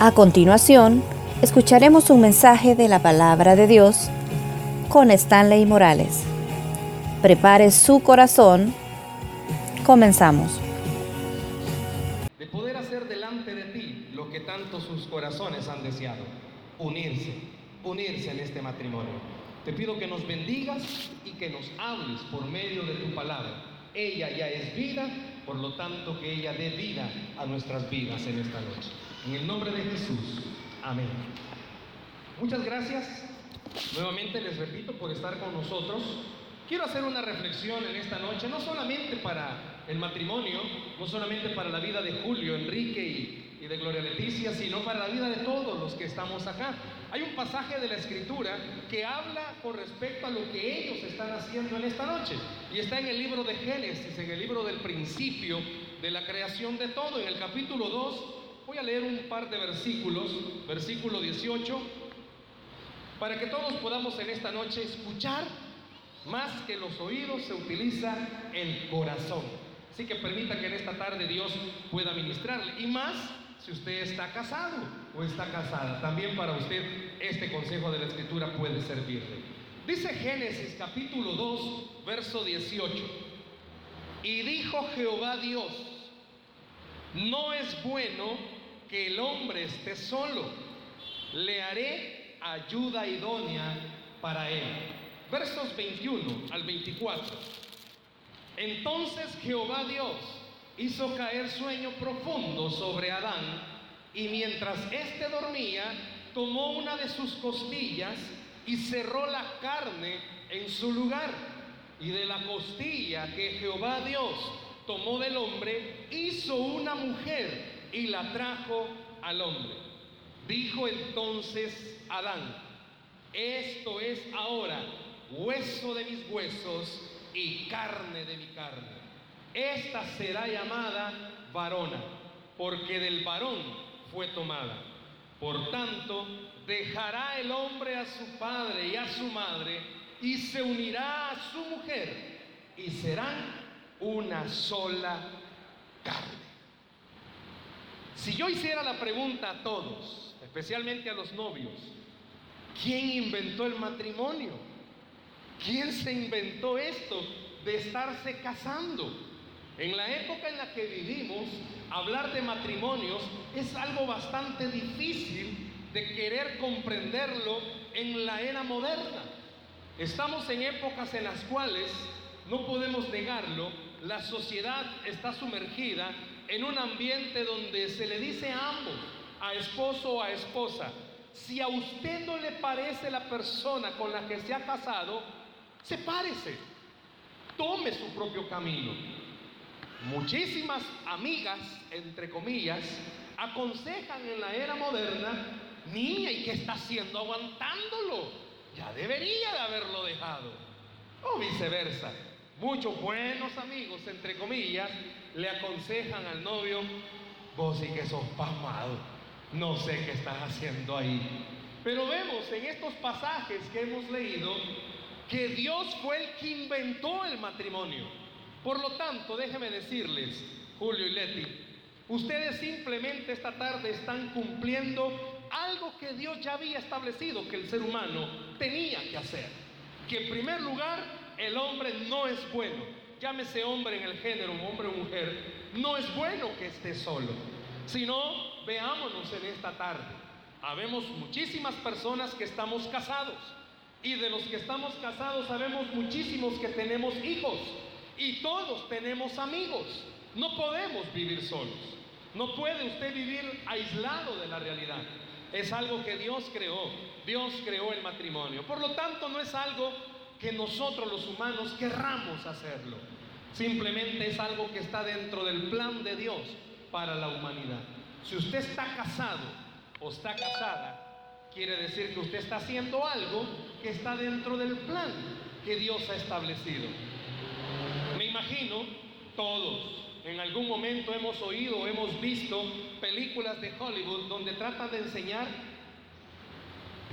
A continuación, escucharemos un mensaje de la palabra de Dios con Stanley Morales. Prepare su corazón. Comenzamos. De poder hacer delante de ti lo que tanto sus corazones han deseado. Unirse, unirse en este matrimonio. Te pido que nos bendigas y que nos hables por medio de tu palabra. Ella ya es vida, por lo tanto que ella dé vida a nuestras vidas en esta noche. En el nombre de Jesús. Amén. Muchas gracias. Nuevamente les repito por estar con nosotros. Quiero hacer una reflexión en esta noche, no solamente para el matrimonio, no solamente para la vida de Julio, Enrique y, de Gloria Leticia, sino para la vida de todos los que estamos acá. Hay un pasaje de la Escritura que habla con respecto a lo que ellos están haciendo en esta noche. Y está en el libro de Génesis, en el libro del principio de la creación de todo, en el capítulo 2 Voy a leer un par de versículos, versículo 18, para que todos podamos en esta noche escuchar. Más que los oídos se utiliza el corazón. Así que permita que en esta tarde Dios pueda ministrarle. Y más si usted está casado o está casada. También para usted este consejo de la escritura puede servirle. Dice Génesis capítulo 2, verso 18. Y dijo Jehová Dios, no es bueno que el hombre esté solo. Le haré ayuda idónea para él. Versos 21 al 24. Entonces Jehová Dios hizo caer sueño profundo sobre Adán y mientras éste dormía, tomó una de sus costillas y cerró la carne en su lugar. Y de la costilla que Jehová Dios tomó del hombre, hizo una mujer y la trajo al hombre. Dijo entonces Adán, esto es ahora hueso de mis huesos y carne de mi carne. Esta será llamada varona, porque del varón fue tomada. Por tanto, dejará el hombre a su padre y a su madre y se unirá a su mujer y serán una sola carne. Si yo hiciera la pregunta a todos, especialmente a los novios, ¿quién inventó el matrimonio? ¿Quién se inventó esto de estarse casando? En la época en la que vivimos, hablar de matrimonios es algo bastante difícil de querer comprenderlo en la era moderna. Estamos en épocas en las cuales, no podemos negarlo, la sociedad está sumergida en un ambiente donde se le dice a ambos, a esposo o a esposa, si a usted no le parece la persona con la que se ha casado, sepárese, tome su propio camino. Muchísimas amigas, entre comillas, aconsejan en la era moderna, niña, ¿y qué está haciendo aguantándolo? Ya debería de haberlo dejado. O viceversa. Muchos buenos amigos, entre comillas, le aconsejan al novio, vos sí que sos pasmado, no sé qué estás haciendo ahí. Pero vemos en estos pasajes que hemos leído que Dios fue el que inventó el matrimonio. Por lo tanto, déjenme decirles, Julio y Leti, ustedes simplemente esta tarde están cumpliendo algo que Dios ya había establecido que el ser humano tenía que hacer. Que en primer lugar el hombre no es bueno. Llámese hombre en el género, hombre o mujer. No es bueno que esté solo. Sino, veámonos en esta tarde. Habemos muchísimas personas que estamos casados. Y de los que estamos casados sabemos muchísimos que tenemos hijos. Y todos tenemos amigos. No podemos vivir solos. No puede usted vivir aislado de la realidad. Es algo que Dios creó. Dios creó el matrimonio. Por lo tanto, no es algo que nosotros los humanos querramos hacerlo. Simplemente es algo que está dentro del plan de Dios para la humanidad. Si usted está casado o está casada, quiere decir que usted está haciendo algo que está dentro del plan que Dios ha establecido. Me imagino, todos en algún momento hemos oído, hemos visto películas de Hollywood donde tratan de enseñar,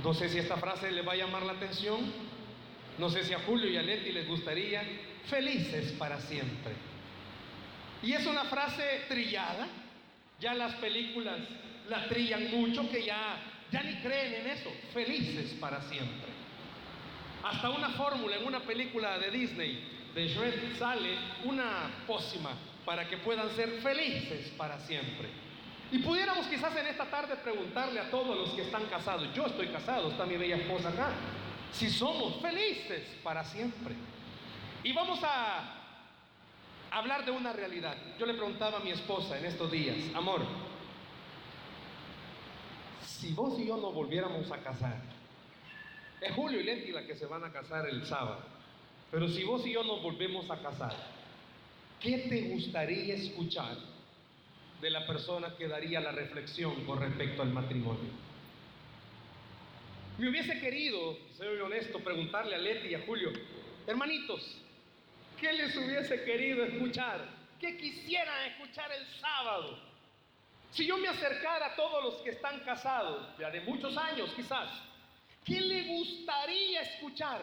no sé si esta frase le va a llamar la atención, no sé si a Julio y a Leti les gustaría, felices para siempre. Y es una frase trillada, Ya las películas la trillan mucho que ya, ya ni creen en eso. Felices para siempre. Hasta una fórmula en una película de Disney, de Shrek, sale una pócima para que puedan ser felices para siempre. Y pudiéramos quizás en esta tarde preguntarle a todos los que están casados, yo estoy casado, está mi bella esposa acá, si somos felices para siempre. Y vamos a hablar de una realidad. Yo le preguntaba a mi esposa en estos días, amor, si vos y yo nos volviéramos a casar, es Julio y Leti la que se van a casar el sábado, pero si vos y yo nos volvemos a casar, ¿qué te gustaría escuchar de la persona que daría la reflexión con respecto al matrimonio? Me hubiese querido, soy honesto, preguntarle a Leti y a Julio, hermanitos, ¿qué les hubiese querido escuchar? ¿Qué quisieran escuchar el sábado? Si yo me acercara a todos los que están casados, ya de muchos años quizás, ¿qué le gustaría escuchar?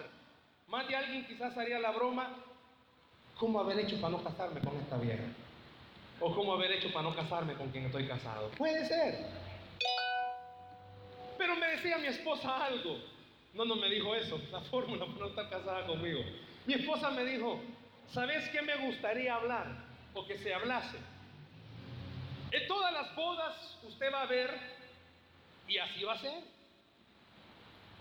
Más de alguien quizás haría la broma, ¿cómo haber hecho para no casarme con esta vieja? O cómo haber hecho para no casarme con quien estoy casado. Puede ser. Pero me decía mi esposa algo. No, no me dijo eso, la fórmula para no estar casada conmigo. Mi esposa me dijo, ¿sabes qué me gustaría hablar? O que se hablase. En todas las bodas usted va a ver, y así va a ser.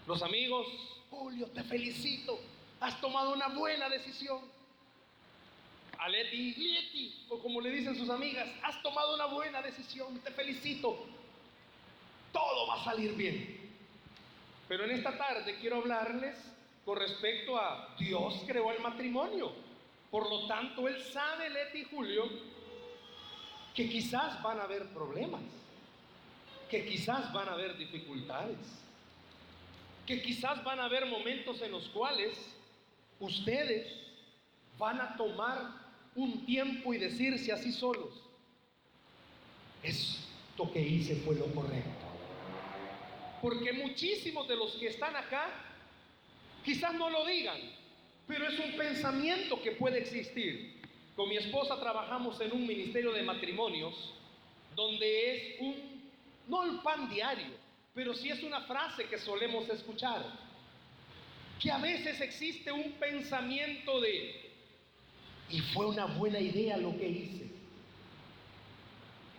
Los amigos, Julio, te felicito, has tomado una buena decisión. A Leti, o como le dicen sus amigas, has tomado una buena decisión, te felicito. Todo va a salir bien. Pero en esta tarde quiero hablarles con respecto a Dios creó el matrimonio. Por lo tanto, Él sabe, Leti y Julio, que quizás van a haber problemas, que quizás van a haber dificultades, que quizás van a haber momentos en los cuales ustedes van a tomar un tiempo y decirse así solos, esto que hice fue lo correcto. Porque muchísimos de los que están acá quizás no lo digan, pero es un pensamiento que puede existir. Con mi esposa trabajamos en un ministerio de matrimonios donde es un, no el pan diario, pero sí es una frase que solemos escuchar. Que a veces existe un pensamiento de, y fue una buena idea lo que hice.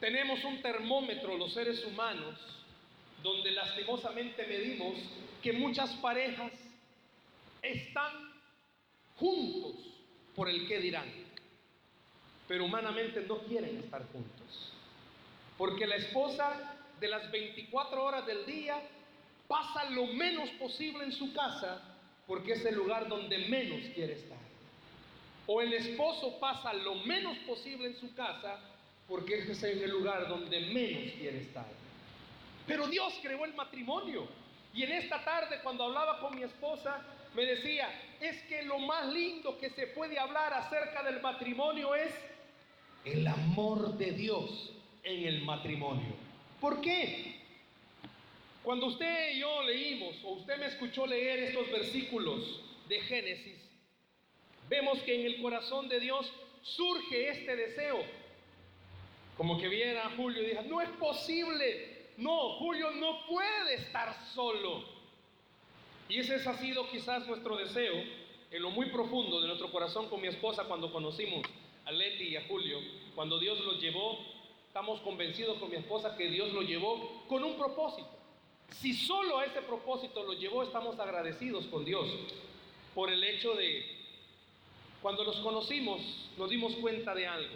Tenemos un termómetro los seres humanos donde lastimosamente medimos que muchas parejas están juntos por el que dirán, pero humanamente no quieren estar juntos. Porque la esposa de las 24 horas del día pasa lo menos posible en su casa porque es el lugar donde menos quiere estar. O el esposo pasa lo menos posible en su casa porque es el lugar donde menos quiere estar. Pero Dios creó el matrimonio. Y en esta tarde cuando hablaba con mi esposa, me decía, es que lo más lindo que se puede hablar acerca del matrimonio es el amor de Dios en el matrimonio. ¿Por qué? Cuando usted y yo leímos, o usted me escuchó leer estos versículos de Génesis, vemos que en el corazón de Dios surge este deseo. Como que viera Julio y diga, no es posible no, Julio no puede estar solo. Y ese ha sido quizás nuestro deseo en lo muy profundo de nuestro corazón con mi esposa cuando conocimos a Leti y a Julio. Cuando Dios los llevó, estamos convencidos con mi esposa que Dios lo llevó con un propósito. Si solo a ese propósito lo llevó, estamos agradecidos con Dios por el hecho de, cuando los conocimos, nos dimos cuenta de algo.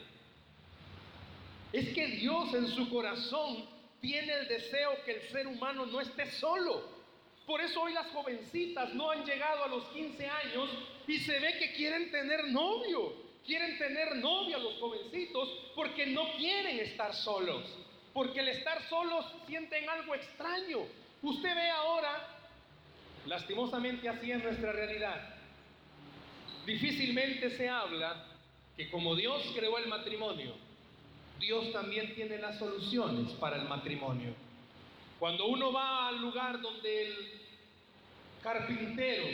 Es que Dios en su corazón tiene el deseo que el ser humano no esté solo. Por eso hoy las jovencitas no han llegado a los 15 años y se ve que quieren tener novio. Quieren tener novia los jovencitos porque no quieren estar solos. Porque el estar solos sienten algo extraño. Usted ve ahora, lastimosamente así es nuestra realidad. Difícilmente se habla que como Dios creó el matrimonio, Dios también tiene las soluciones para el matrimonio. Cuando uno va al lugar donde el carpintero,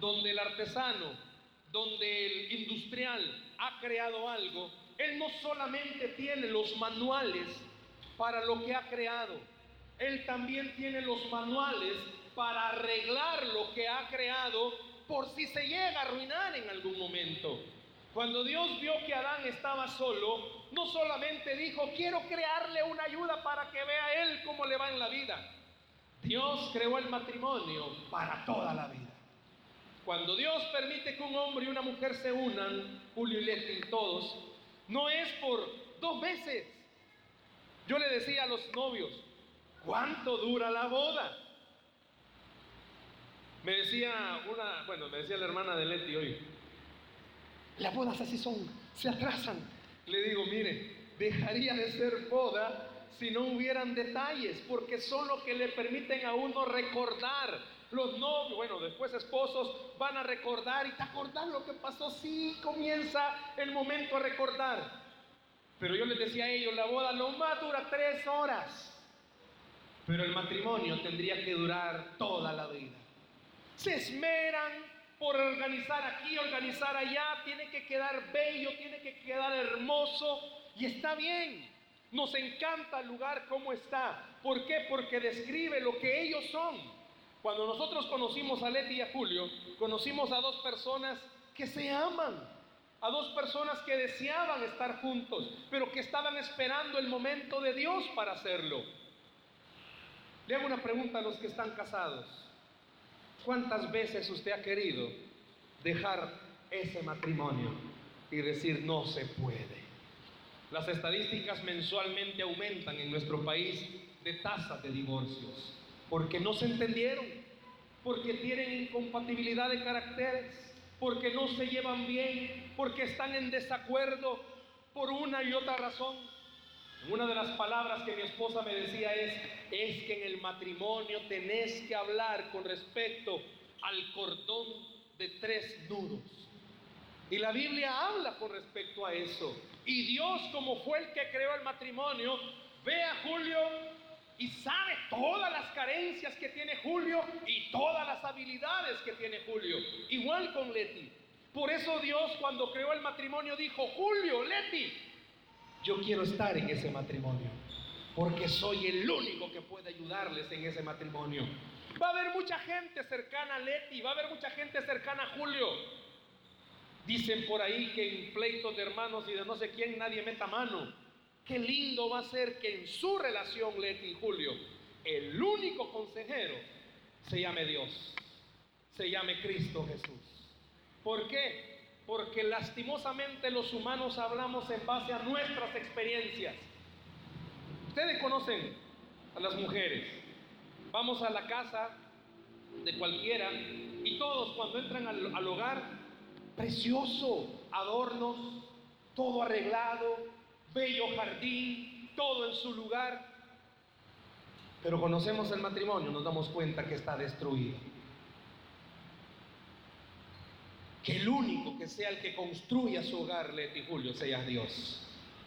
donde el artesano, donde el industrial ha creado algo, él no solamente tiene los manuales para lo que ha creado. Él también tiene los manuales para arreglar lo que ha creado por si se llega a arruinar en algún momento. Cuando Dios vio que Adán estaba solo, no solamente dijo, quiero crearle una ayuda para que vea él cómo le va en la vida. Dios creó el matrimonio para toda la vida. Cuando Dios permite que un hombre y una mujer se unan, Julio y Leti, todos, no es por dos meses. Yo le decía a los novios, ¿cuánto dura la boda? Me decía una, bueno, me decía la hermana de Leti hoy, las bodas así son, se atrasan. Le digo, mire, dejaría de ser boda si no hubieran detalles, porque son lo que le permiten a uno recordar. Los novios, bueno, después esposos van a recordar y te acordar lo que pasó. Sí, comienza el momento a recordar. Pero yo les decía a ellos, la boda no más dura tres horas, pero el matrimonio tendría que durar toda la vida. Se esmeran, por organizar aquí, organizar allá, tiene que quedar bello, tiene que quedar hermoso y está bien. Nos encanta el lugar como está. ¿Por qué? Porque describe lo que ellos son. Cuando nosotros conocimos a Leti y a Julio, conocimos a dos personas que se aman, a dos personas que deseaban estar juntos, pero que estaban esperando el momento de Dios para hacerlo. Le hago una pregunta a los que están casados. ¿Cuántas veces usted ha querido dejar ese matrimonio y decir no se puede? Las estadísticas mensualmente aumentan en nuestro país de tasas de divorcios, porque no se entendieron, porque tienen incompatibilidad de caracteres, porque no se llevan bien, porque están en desacuerdo por una y otra razón. Una de las palabras que mi esposa me decía es, es que en el matrimonio tenés que hablar con respecto al cordón de tres nudos. Y la Biblia habla con respecto a eso. Y Dios, como fue el que creó el matrimonio, ve a Julio y sabe todas las carencias que tiene Julio y todas las habilidades que tiene Julio. Igual con Leti. Por eso Dios cuando creó el matrimonio dijo, Julio, Leti, yo quiero estar en ese matrimonio, porque soy el único que puede ayudarles en ese matrimonio. Va a haber mucha gente cercana a Leti, va a haber mucha gente cercana a Julio. Dicen por ahí que en pleitos de hermanos y de no sé quién nadie meta mano. Qué lindo va a ser que en su relación Leti y Julio, el único consejero se llame Dios, se llame Cristo Jesús. ¿Por qué? Porque lastimosamente los humanos hablamos en base a nuestras experiencias. Ustedes conocen a las mujeres. Vamos a la casa de cualquiera y todos cuando entran al, hogar, precioso, adornos, todo arreglado, bello jardín, todo en su lugar. Pero conocemos el matrimonio, nos damos cuenta que está destruido. Que el único que sea el que construya su hogar, Leti Julio, sea Dios.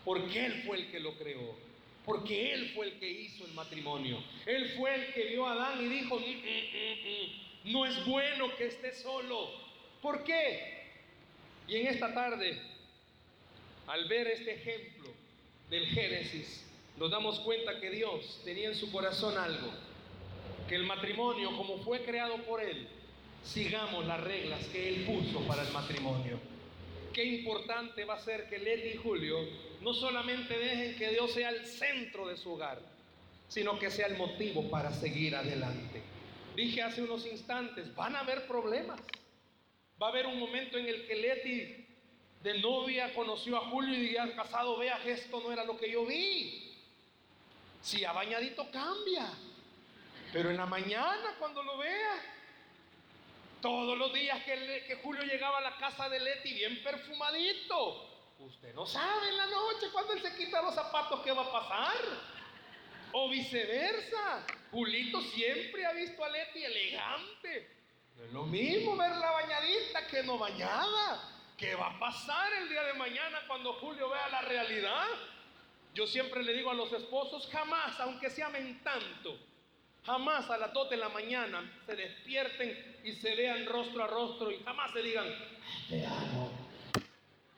Porque Él fue el que lo creó. Porque Él fue el que hizo el matrimonio. Él fue el que vio a Adán y dijo, mm, mm, mm, no es bueno que esté solo. ¿Por qué? Y en esta tarde, al ver este ejemplo del Génesis, nos damos cuenta que Dios tenía en su corazón algo. Que el matrimonio, como fue creado por Él, sigamos las reglas que Él puso para el matrimonio. Qué importante va a ser que Leti y Julio no solamente dejen que Dios sea el centro de su hogar, sino que sea el motivo para seguir adelante. Dije hace unos instantes, van a haber problemas. Va a haber un momento en el que Leti de novia conoció a Julio y diría, casado, vea esto no era lo que yo vi. Si ha bañadito cambia. Pero en la mañana cuando lo vea, todos los días que, Julio llegaba a la casa de Leti bien perfumadito. Usted no sabe en la noche cuando él se quita los zapatos qué va a pasar. O viceversa. Julito siempre ha visto a Leti elegante. No es lo mismo verla bañadita que no bañada. ¿Qué va a pasar el día de mañana cuando Julio vea la realidad? Yo siempre le digo a los esposos, jamás, aunque se amen tanto, Jamás a las 2 de la mañana se despierten y se vean rostro a rostro y jamás se digan, te amo.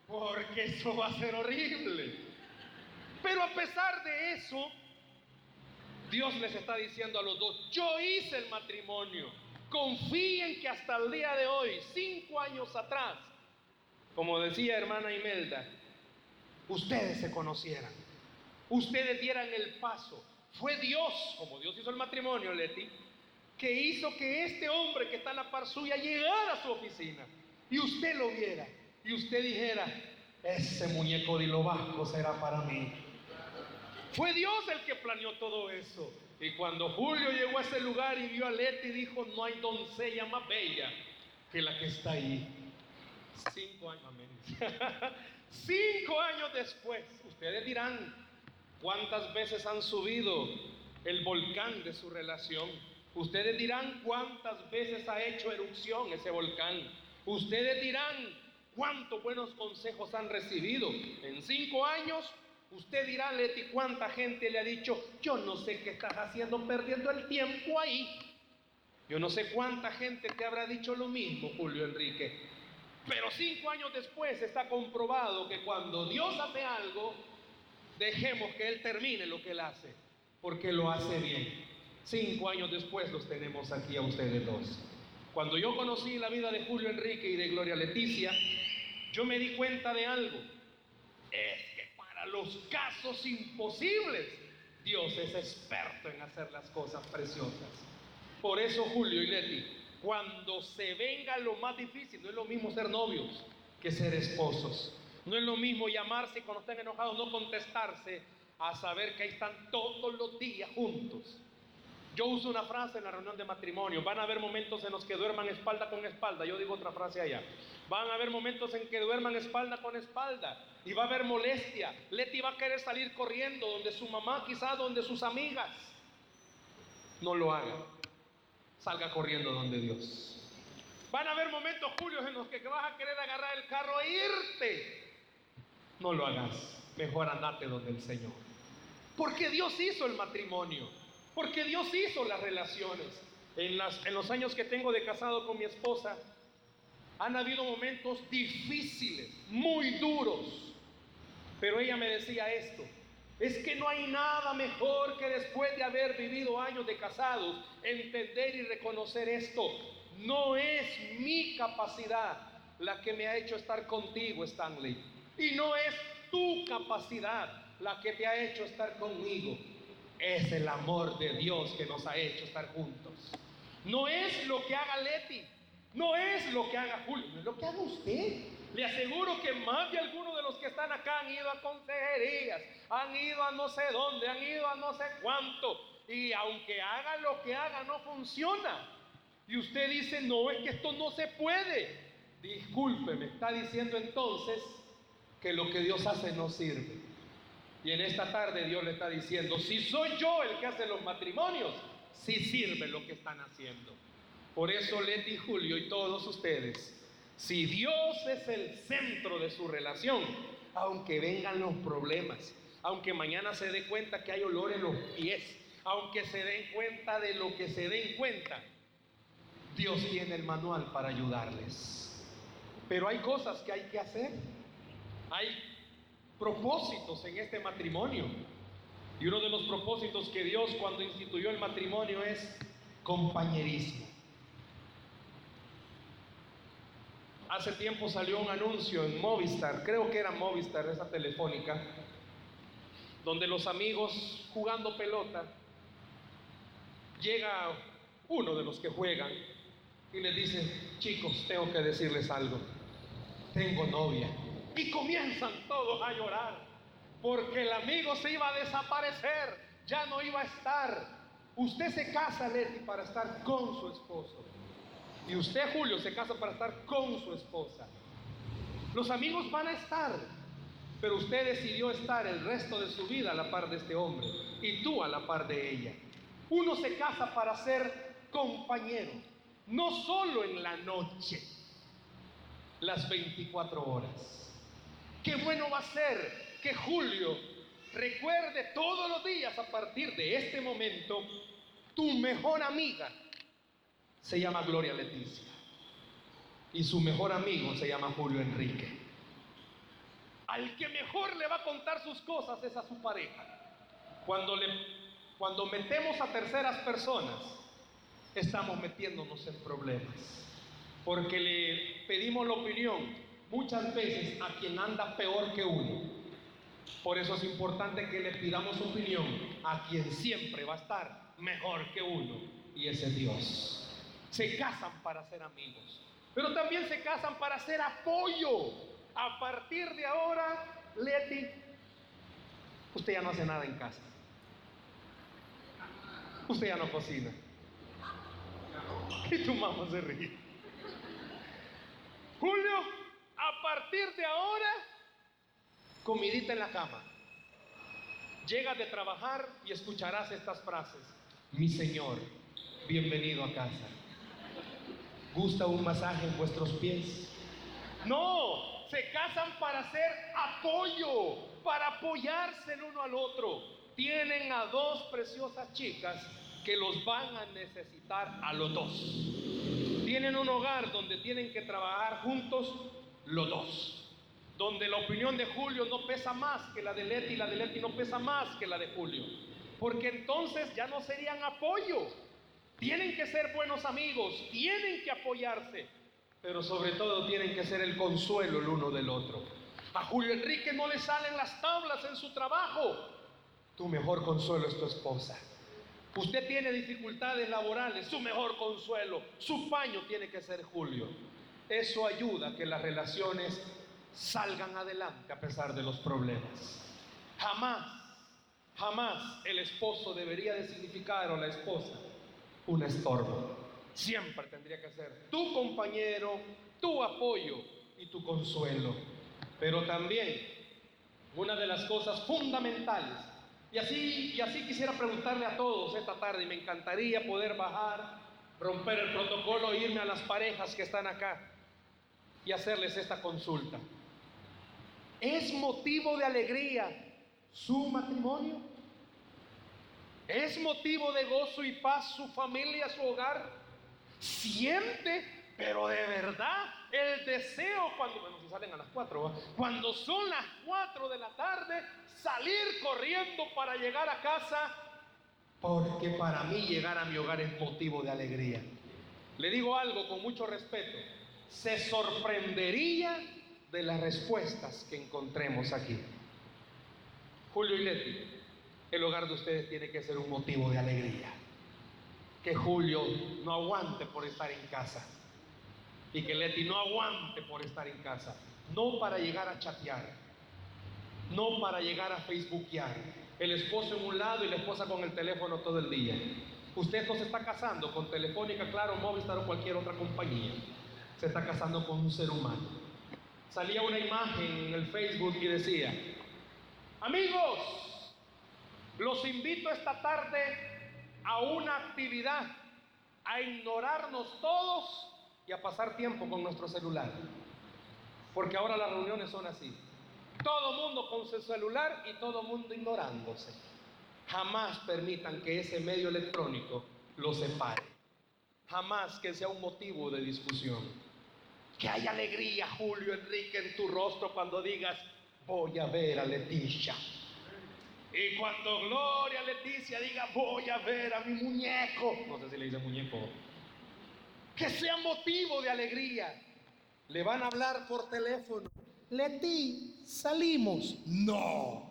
Porque eso va a ser horrible. Pero a pesar de eso, Dios les está diciendo a los dos, yo hice el matrimonio. Confíen que hasta el día de hoy, cinco años atrás, como decía hermana Imelda, ustedes se conocieran, ustedes dieran el paso. Fue Dios, como Dios hizo el matrimonio, Leti, que hizo que este hombre que está en la par suya llegara a su oficina y usted lo viera y usted dijera, ese muñeco de lo bajo será para mí. Fue Dios el que planeó todo eso. Y cuando Julio llegó a ese lugar y vio a Leti, dijo, no hay doncella más bella que la que está ahí. Cinco años. Cinco años después, ustedes dirán cuántas veces han subido el volcán de su relación. Ustedes dirán cuántas veces ha hecho erupción ese volcán. Ustedes dirán cuántos buenos consejos han recibido. En cinco años Usted dirá, Leti, cuánta gente le ha dicho, yo no sé qué estás haciendo perdiendo el tiempo ahí. Yo no sé cuánta gente te habrá dicho lo mismo, Julio Enrique. Pero cinco años después está comprobado que cuando Dios hace algo, dejemos que Él termine lo que Él hace, porque lo hace bien. Cinco años después los tenemos aquí a ustedes dos. Cuando yo conocí la vida de Julio Enrique y de Gloria Leticia, yo me di cuenta de algo. Es que para los casos imposibles, Dios es experto en hacer las cosas preciosas. Por eso, Julio y Leti, cuando se venga lo más difícil, no es lo mismo ser novios que ser esposos. No es lo mismo llamarse cuando estén enojados no contestarse a saber que ahí están todos los días juntos. Yo uso una frase en la reunión de matrimonio. Van a haber momentos en los que duerman espalda con espalda. Yo digo otra frase allá. Van a haber momentos en que duerman espalda con espalda. Y va a haber molestia. Leti va a querer salir corriendo donde su mamá, quizás donde sus amigas. No lo haga. Salga corriendo donde Dios. Van a haber momentos, Julio, en los que vas a querer agarrar el carro e irte. No lo hagas. Mejor andate donde el Señor. Porque Dios hizo el matrimonio. Porque Dios hizo las relaciones. En, en los años que tengo de casado con mi esposa, han habido momentos difíciles, muy duros. Pero ella me decía esto, es que no hay nada mejor que después de haber vivido años de casados, entender y reconocer esto. No es mi capacidad la que me ha hecho estar contigo, Stanley. Y no es tu capacidad la que te ha hecho estar conmigo. Es el amor de Dios que nos ha hecho estar juntos. No es lo que haga Leti, no es lo que haga Julio, es lo que haga usted. Le aseguro que más de algunos de los que están acá han ido a consejerías, han ido a no sé dónde, han ido a no sé cuánto. Y aunque haga lo que haga, no funciona. Y usted dice, no, es que esto no se puede. Disculpe, me está diciendo entonces que lo que Dios hace no sirve. Y en esta tarde Dios le está diciendo, si soy yo el que hace los matrimonios, sí sirve lo que están haciendo. Por eso Leti Julio y todos ustedes, si Dios es el centro de su relación, aunque vengan los problemas, aunque mañana se dé cuenta que hay olor en los pies, aunque se den cuenta de lo que se den cuenta, Dios tiene el manual para ayudarles. Pero hay cosas que hay que hacer. Hay propósitos en este matrimonio. Y uno de los propósitos que Dios cuando instituyó el matrimonio es compañerismo. Hace tiempo salió un anuncio en Movistar, creo que era Movistar, esa telefónica, donde los amigos jugando pelota, llega uno de los que juegan y les dice, chicos, tengo que decirles algo, tengo novia. Y comienzan todos a llorar, porque el amigo se iba a desaparecer, ya no iba a estar. Usted se casa, Leti, para estar con su esposo. Y usted, Julio, se casa para estar con su esposa. Los amigos van a estar, pero usted decidió estar el resto de su vida a la par de este hombre y tú a la par de ella. Uno se casa para ser compañero, no solo en la noche, las 24 horas. Qué bueno va a ser que Julio recuerde todos los días a partir de este momento, tu mejor amiga se llama Gloria Leticia y su mejor amigo se llama Julio Enrique. Al que mejor le va a contar sus cosas es a su pareja. Cuando le Cuando metemos a terceras personas, estamos metiéndonos en problemas. Porque le pedimos la opinión muchas veces a quien anda peor que uno. Por eso es importante que le pidamos opinión a quien siempre va a estar mejor que uno, y ese es Dios. Se casan para ser amigos, pero también se casan para ser apoyo. A partir de ahora, Leti, usted ya no hace nada en casa. Usted ya no cocina. Y tu mamá se ríe. Julio, partir de ahora, comidita en la cama. Llega de trabajar y escucharás estas frases. Mi Señor, bienvenido a casa. ¿Gusta un masaje en vuestros pies? No, se casan para ser apoyo, para apoyarse el uno al otro. Tienen a dos preciosas chicas que los van a necesitar a los dos. Tienen un hogar donde tienen que trabajar juntos los dos donde la opinión de Julio no pesa más que la de Leti y la de Leti no pesa más que la de Julio. Porque entonces ya no serían apoyo. Tienen que ser buenos amigos, tienen que apoyarse, pero sobre todo tienen que ser el consuelo el uno del otro. A Julio Enrique no le salen las tablas en su trabajo. Tu mejor consuelo es tu esposa. Usted tiene dificultades laborales, su mejor consuelo, su paño tiene que ser Julio. Eso ayuda a que las relaciones salgan adelante a pesar de los problemas. Jamás, jamás el esposo debería de significar o la esposa un estorbo. Siempre tendría que ser tu compañero, tu apoyo y tu consuelo. Pero también una de las cosas fundamentales, y así, y así quisiera preguntarle a todos esta tarde, y me encantaría poder bajar, romper el protocolo, e irme a las parejas que están acá y hacerles esta consulta. ¿Es motivo de alegría su matrimonio? ¿Es motivo de gozo y paz su familia, su hogar? Siente, pero de verdad, el deseo cuando, bueno, salen a las cuatro, cuando son las cuatro de la tarde, salir corriendo para llegar a casa, porque para mí llegar a mi hogar es motivo de alegría. Le digo algo con mucho respeto, se sorprendería de las respuestas que encontremos aquí. Julio y Leti, el hogar de ustedes tiene que ser un motivo de alegría. Que Julio no aguante por estar en casa. Y que Leti no aguante por estar en casa. No para llegar a chatear. No para llegar a facebookear. El esposo en un lado y la esposa con el teléfono todo el día. Usted no se está casando con Telefónica, Claro, Movistar o cualquier otra compañía. Se está casando con un ser humano salía una imagen en el Facebook y decía, amigos, los invito esta tarde a una actividad, a ignorarnos todos y a pasar tiempo con nuestro celular. Porque ahora las reuniones son así. Todo mundo con su celular y todo mundo ignorándose. Jamás permitan que ese medio electrónico los separe. Jamás que sea un motivo de discusión. Que hay alegría, Julio Enrique, en tu rostro cuando digas, voy a ver a Leticia. Y cuando Gloria Leticia diga, voy a ver a mi muñeco. No sé si le dice muñeco. Que sea motivo de alegría. Le van a hablar por teléfono. Leti, salimos. No.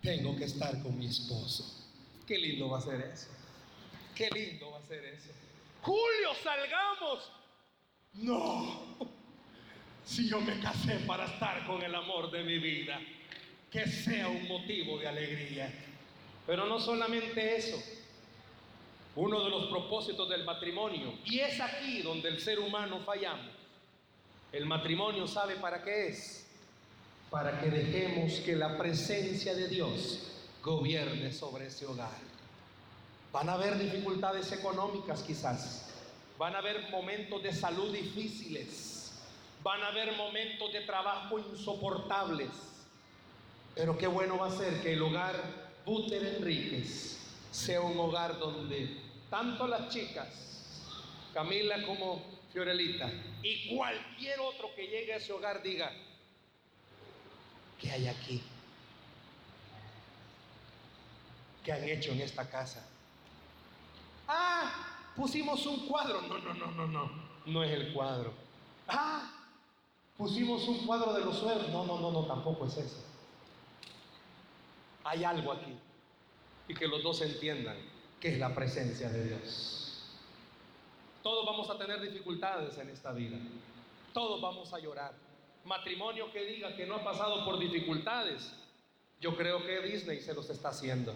Tengo que estar con mi esposo. Qué lindo va a ser eso. Qué lindo va a ser eso. Julio, salgamos. No, si yo me casé para estar con el amor de mi vida, que sea un motivo de alegría. Pero no solamente eso, uno de los propósitos del matrimonio, y es aquí donde el ser humano fallamos, el matrimonio sabe para qué es, para que dejemos que la presencia de Dios gobierne sobre ese hogar. Van a haber dificultades económicas quizás, Van a haber momentos de salud difíciles. Van a haber momentos de trabajo insoportables. Pero qué bueno va a ser que el hogar Buter Enríquez sea un hogar donde tanto las chicas, Camila como Fiorelita, y cualquier otro que llegue a ese hogar diga, ¿qué hay aquí? que han hecho en esta casa. Ah, pusimos un cuadro. No, no, no, no, no. No es el cuadro. Ah, pusimos un cuadro de los suegros. No, no, no, no, tampoco es eso. Hay algo aquí. Y que los dos entiendan que es la presencia de Dios. Todos vamos a tener dificultades en esta vida. Todos vamos a llorar. Matrimonio que diga que no ha pasado por dificultades. Yo creo que Disney se los está haciendo.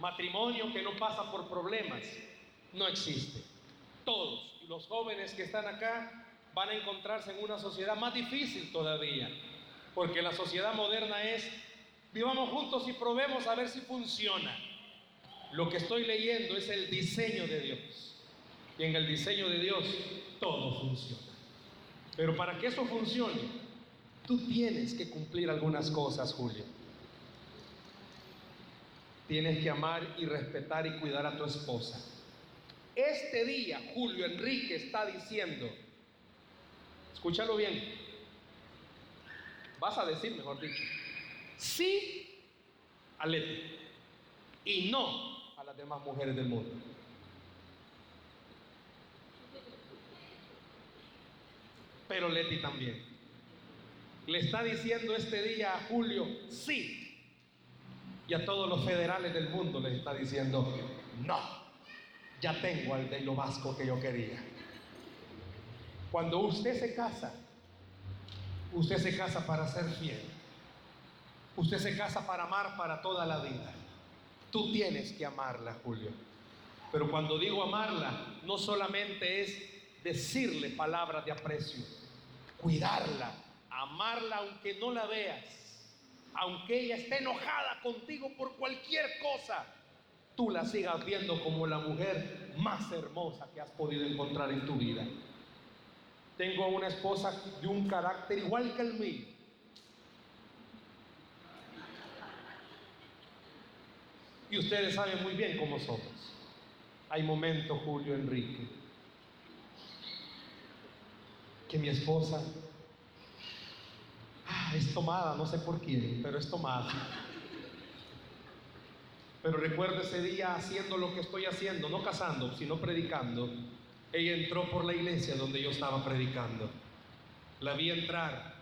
Matrimonio que no pasa por problemas. No existe. Todos los jóvenes que están acá van a encontrarse en una sociedad más difícil todavía. Porque la sociedad moderna es, vivamos juntos y probemos a ver si funciona. Lo que estoy leyendo es el diseño de Dios. Y en el diseño de Dios todo funciona. Pero para que eso funcione, tú tienes que cumplir algunas cosas, Julio. Tienes que amar y respetar y cuidar a tu esposa. Este día, Julio Enrique está diciendo, escúchalo bien, vas a decir, mejor dicho, sí a Leti y no a las demás mujeres del mundo. Pero Leti también. Le está diciendo este día a Julio, sí. Y a todos los federales del mundo les está diciendo, no, ya tengo al de lo vasco que yo quería. Cuando usted se casa, usted se casa para ser fiel. Usted se casa para amar para toda la vida. Tú tienes que amarla, Julio. Pero cuando digo amarla, no solamente es decirle palabras de aprecio, cuidarla, amarla aunque no la veas, aunque ella esté enojada contigo por cualquier cosa, tú la sigas viendo como la mujer más hermosa que has podido encontrar en tu vida. Tengo una esposa de un carácter igual que el mío. Y ustedes saben muy bien cómo somos. Hay momentos, Julio Enrique, que mi esposa ah, es tomada, no sé por quién, pero es tomada. Pero recuerdo ese día haciendo lo que estoy haciendo, no casando, sino predicando. Ella entró por la iglesia donde yo estaba predicando. La vi entrar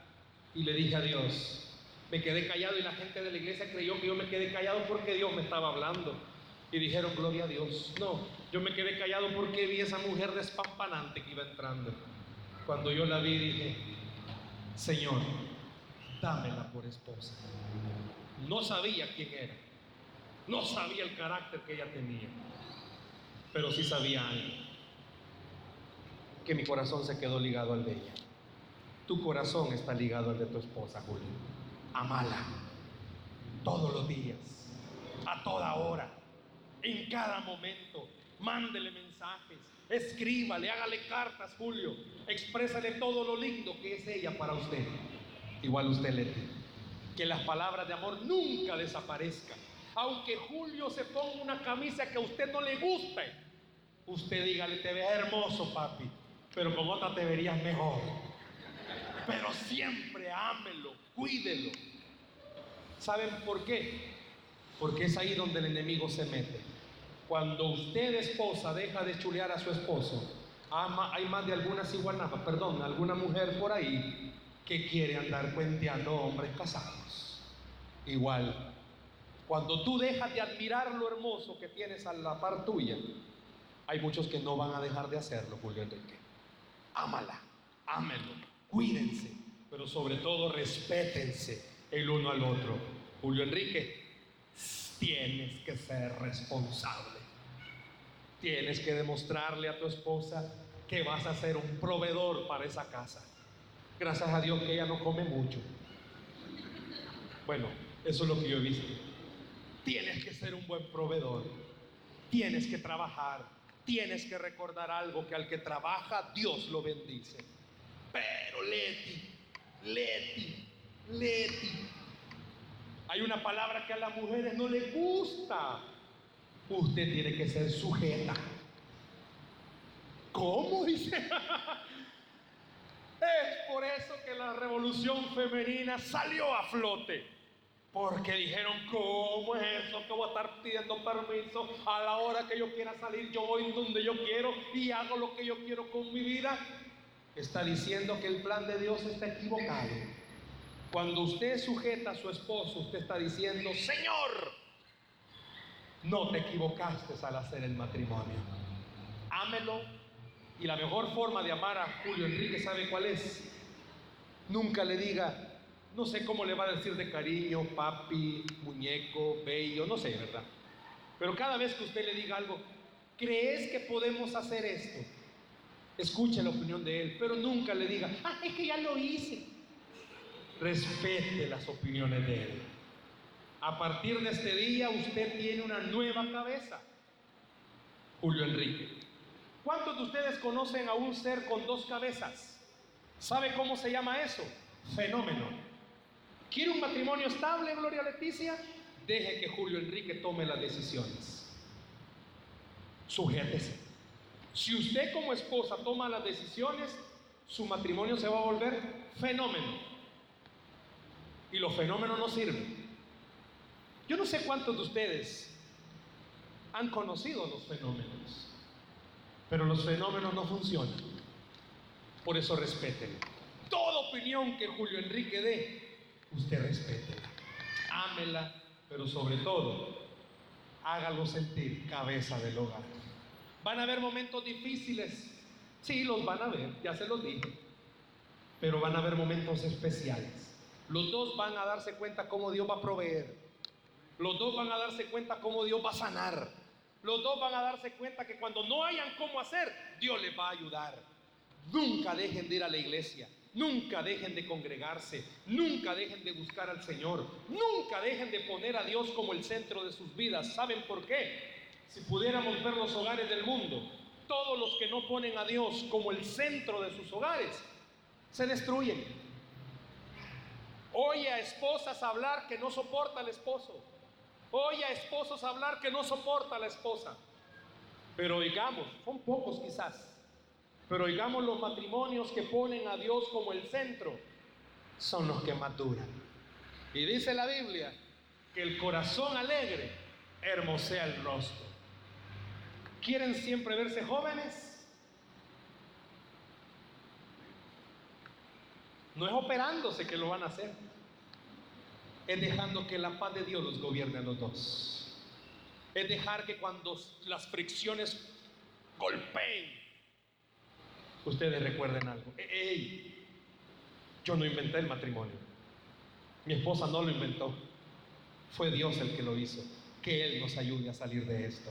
y le dije a Dios, me quedé callado y la gente de la iglesia creyó que yo me quedé callado porque Dios me estaba hablando. Y dijeron, gloria a Dios. No, yo me quedé callado porque vi esa mujer despampanante que iba entrando. Cuando yo la vi dije, Señor, dámela por esposa. No sabía quién era. No sabía el carácter que ella tenía. Pero sí sabía algo. Que mi corazón se quedó ligado al de ella. Tu corazón está ligado al de tu esposa, Julio. Amala. Todos los días. A toda hora. En cada momento. Mándele mensajes. Escríbale. Hágale cartas, Julio. Exprésale todo lo lindo que es ella para usted. Igual usted le Que las palabras de amor nunca desaparezcan. Aunque Julio se ponga una camisa que a usted no le guste, usted dígale, te ves hermoso, papi, pero con otra te verías mejor. Pero siempre ámelo, cuídelo. ¿Saben por qué? Porque es ahí donde el enemigo se mete. Cuando usted, esposa, deja de chulear a su esposo, hay más de algunas iguanadas, perdón, alguna mujer por ahí que quiere andar cuenteando hombres casados. Igual, cuando tú dejas de admirar lo hermoso que tienes a la par tuya, hay muchos que no van a dejar de hacerlo, Julio Enrique. Ámala, ámelo, cuídense, pero sobre todo respétense el uno al otro. Julio Enrique, tienes que ser responsable. Tienes que demostrarle a tu esposa que vas a ser un proveedor para esa casa. Gracias a Dios que ella no come mucho. Bueno, eso es lo que yo he visto. Tienes que ser un buen proveedor. Tienes que trabajar. Tienes que recordar algo que al que trabaja Dios lo bendice. Pero Leti, Leti, Leti. Hay una palabra que a las mujeres no les gusta. Usted tiene que ser sujeta. ¿Cómo dice? es por eso que la revolución femenina salió a flote Porque dijeron, ¿cómo es eso que voy a estar pidiendo permiso a la hora que yo quiera salir? Yo voy donde yo quiero y hago lo que yo quiero con mi vida. Está diciendo que el plan de Dios está equivocado. Cuando usted sujeta a su esposo, usted está diciendo, Señor, no te equivocaste al hacer el matrimonio. Ámelo. Y la mejor forma de amar a Julio Enrique, ¿sabe cuál es? Nunca le diga, no sé cómo le va a decir de cariño, papi, muñeco, bello, no sé, ¿verdad? Pero cada vez que usted le diga algo, ¿crees que podemos hacer esto? Escuche la opinión de él, pero nunca le diga, ah, es que ya lo hice. Respete las opiniones de él. A partir de este día usted tiene una nueva cabeza. Julio Enrique. ¿Cuántos de ustedes conocen a un ser con dos cabezas? ¿Sabe cómo se llama eso? Fenómeno. ¿Quiere un matrimonio estable, Gloria Leticia? Deje que Julio Enrique tome las decisiones. Sujétese. Si usted como esposa toma las decisiones, su matrimonio se va a volver fenómeno. Y los fenómenos no sirven. Yo no sé cuántos de ustedes han conocido los fenómenos, pero los fenómenos no funcionan. Por eso respeten. Toda opinión que Julio Enrique dé usted respete, ámela, pero sobre todo, hágalo sentir cabeza del hogar. Van a haber momentos difíciles, sí, los van a ver, ya se los dije, pero van a haber momentos especiales. Los dos van a darse cuenta cómo Dios va a proveer. Los dos van a darse cuenta cómo Dios va a sanar. Los dos van a darse cuenta que cuando no hayan cómo hacer, Dios les va a ayudar. Nunca dejen de ir a la iglesia. Nunca dejen de congregarse, nunca dejen de buscar al Señor, nunca dejen de poner a Dios como el centro de sus vidas. ¿Saben por qué? Si pudiéramos ver los hogares del mundo, todos los que no ponen a Dios como el centro de sus hogares, se destruyen. Oye a esposas hablar que no soporta al esposo. Oye a esposos hablar que no soporta a la esposa. Pero digamos, son pocos quizás pero oigamos los matrimonios que ponen a Dios como el centro, son los que maturan. Y dice la Biblia que el corazón alegre hermosea el rostro. ¿Quieren siempre verse jóvenes? No es operándose que lo van a hacer. Es dejando que la paz de Dios los gobierne a los dos. Es dejar que cuando las fricciones golpeen ustedes recuerden algo. ¡Ey! Yo no inventé el matrimonio. Mi esposa no lo inventó. Fue Dios el que lo hizo. Que Él nos ayude a salir de esto.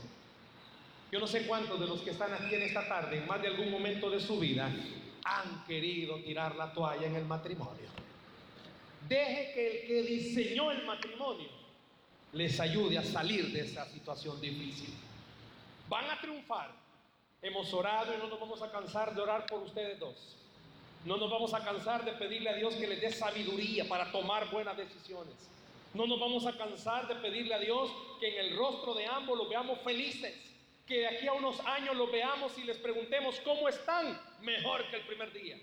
Yo no sé cuántos de los que están aquí en esta tarde, en más de algún momento de su vida, han querido tirar la toalla en el matrimonio. Deje que el que diseñó el matrimonio les ayude a salir de esa situación difícil. Van a triunfar Hemos orado y no nos vamos a cansar de orar por ustedes dos. No nos vamos a cansar de pedirle a Dios que les dé sabiduría para tomar buenas decisiones. No nos vamos a cansar de pedirle a Dios que en el rostro de ambos los veamos felices. Que de aquí a unos años los veamos y les preguntemos cómo están mejor que el primer día.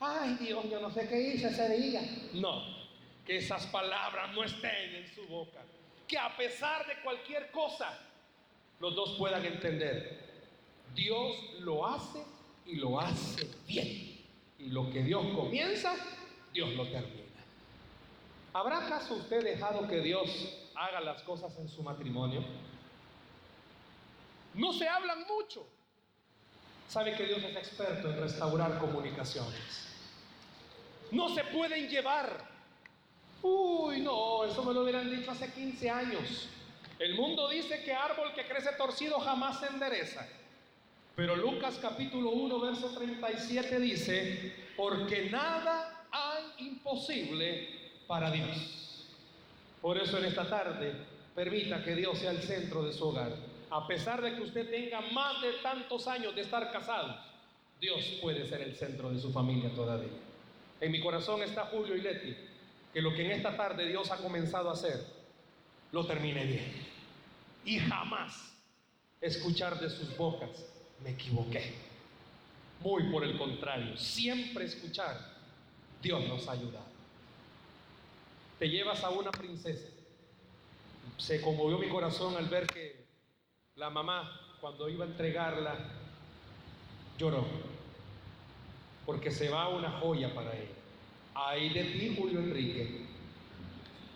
Ay Dios, yo no sé qué hice ese día. No, que esas palabras no estén en su boca. Que a pesar de cualquier cosa, los dos puedan entender Dios lo hace y lo hace bien. Y lo que Dios comienza, Dios lo termina. ¿Habrá acaso usted dejado que Dios haga las cosas en su matrimonio? No se hablan mucho. Sabe que Dios es experto en restaurar comunicaciones. No se pueden llevar. Uy, no, eso me lo hubieran dicho hace 15 años. El mundo dice que árbol que crece torcido jamás se endereza. Pero Lucas capítulo 1, verso 37 dice, porque nada hay imposible para Dios. Por eso en esta tarde permita que Dios sea el centro de su hogar. A pesar de que usted tenga más de tantos años de estar casado, Dios puede ser el centro de su familia todavía. En mi corazón está Julio y Leti, que lo que en esta tarde Dios ha comenzado a hacer, lo termine bien. Y jamás escuchar de sus bocas me equivoqué. Muy por el contrario, siempre escuchar, Dios nos ha ayudado. te llevas a una princesa. Se conmovió mi corazón al ver que la mamá, cuando iba a entregarla, lloró, porque se va una joya para ella. Ay de ti, Julio Enrique.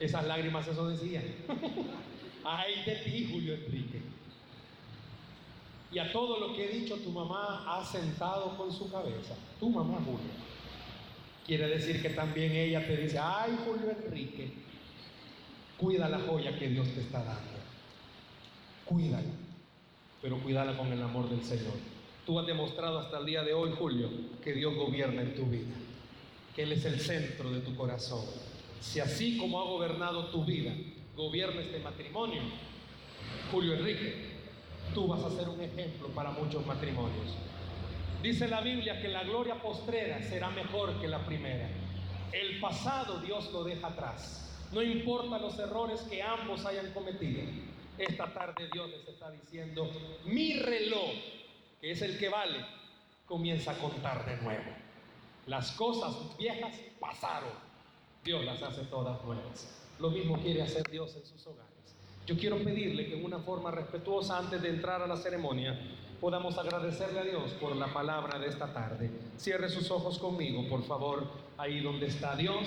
Esas lágrimas eso decían. Ay de ti, Julio Enrique. Y a todo lo que he dicho, tu mamá ha sentado con su cabeza. Tu mamá, Julio. Quiere decir que también ella te dice, ay, Julio Enrique, cuida la joya que Dios te está dando. Cuídala, pero cuídala con el amor del Señor. Tú has demostrado hasta el día de hoy, Julio, que Dios gobierna en tu vida, que Él es el centro de tu corazón. Si así como ha gobernado tu vida, gobierna este matrimonio, Julio Enrique, tú vas a ser un ejemplo para muchos matrimonios. Dice la Biblia que la gloria postrera será mejor que la primera. El pasado Dios lo deja atrás. No importa los errores que ambos hayan cometido. Esta tarde Dios les está diciendo, mi reloj, que es el que vale, comienza a contar de nuevo. Las cosas viejas pasaron. Dios las hace todas nuevas. Lo mismo quiere hacer Dios en sus hogares. Yo quiero pedirle que en una forma respetuosa antes de entrar a la ceremonia podamos agradecerle a Dios por la palabra de esta tarde. Cierre sus ojos conmigo, por favor, ahí donde está Dios.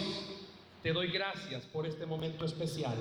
Te doy gracias por este momento especial.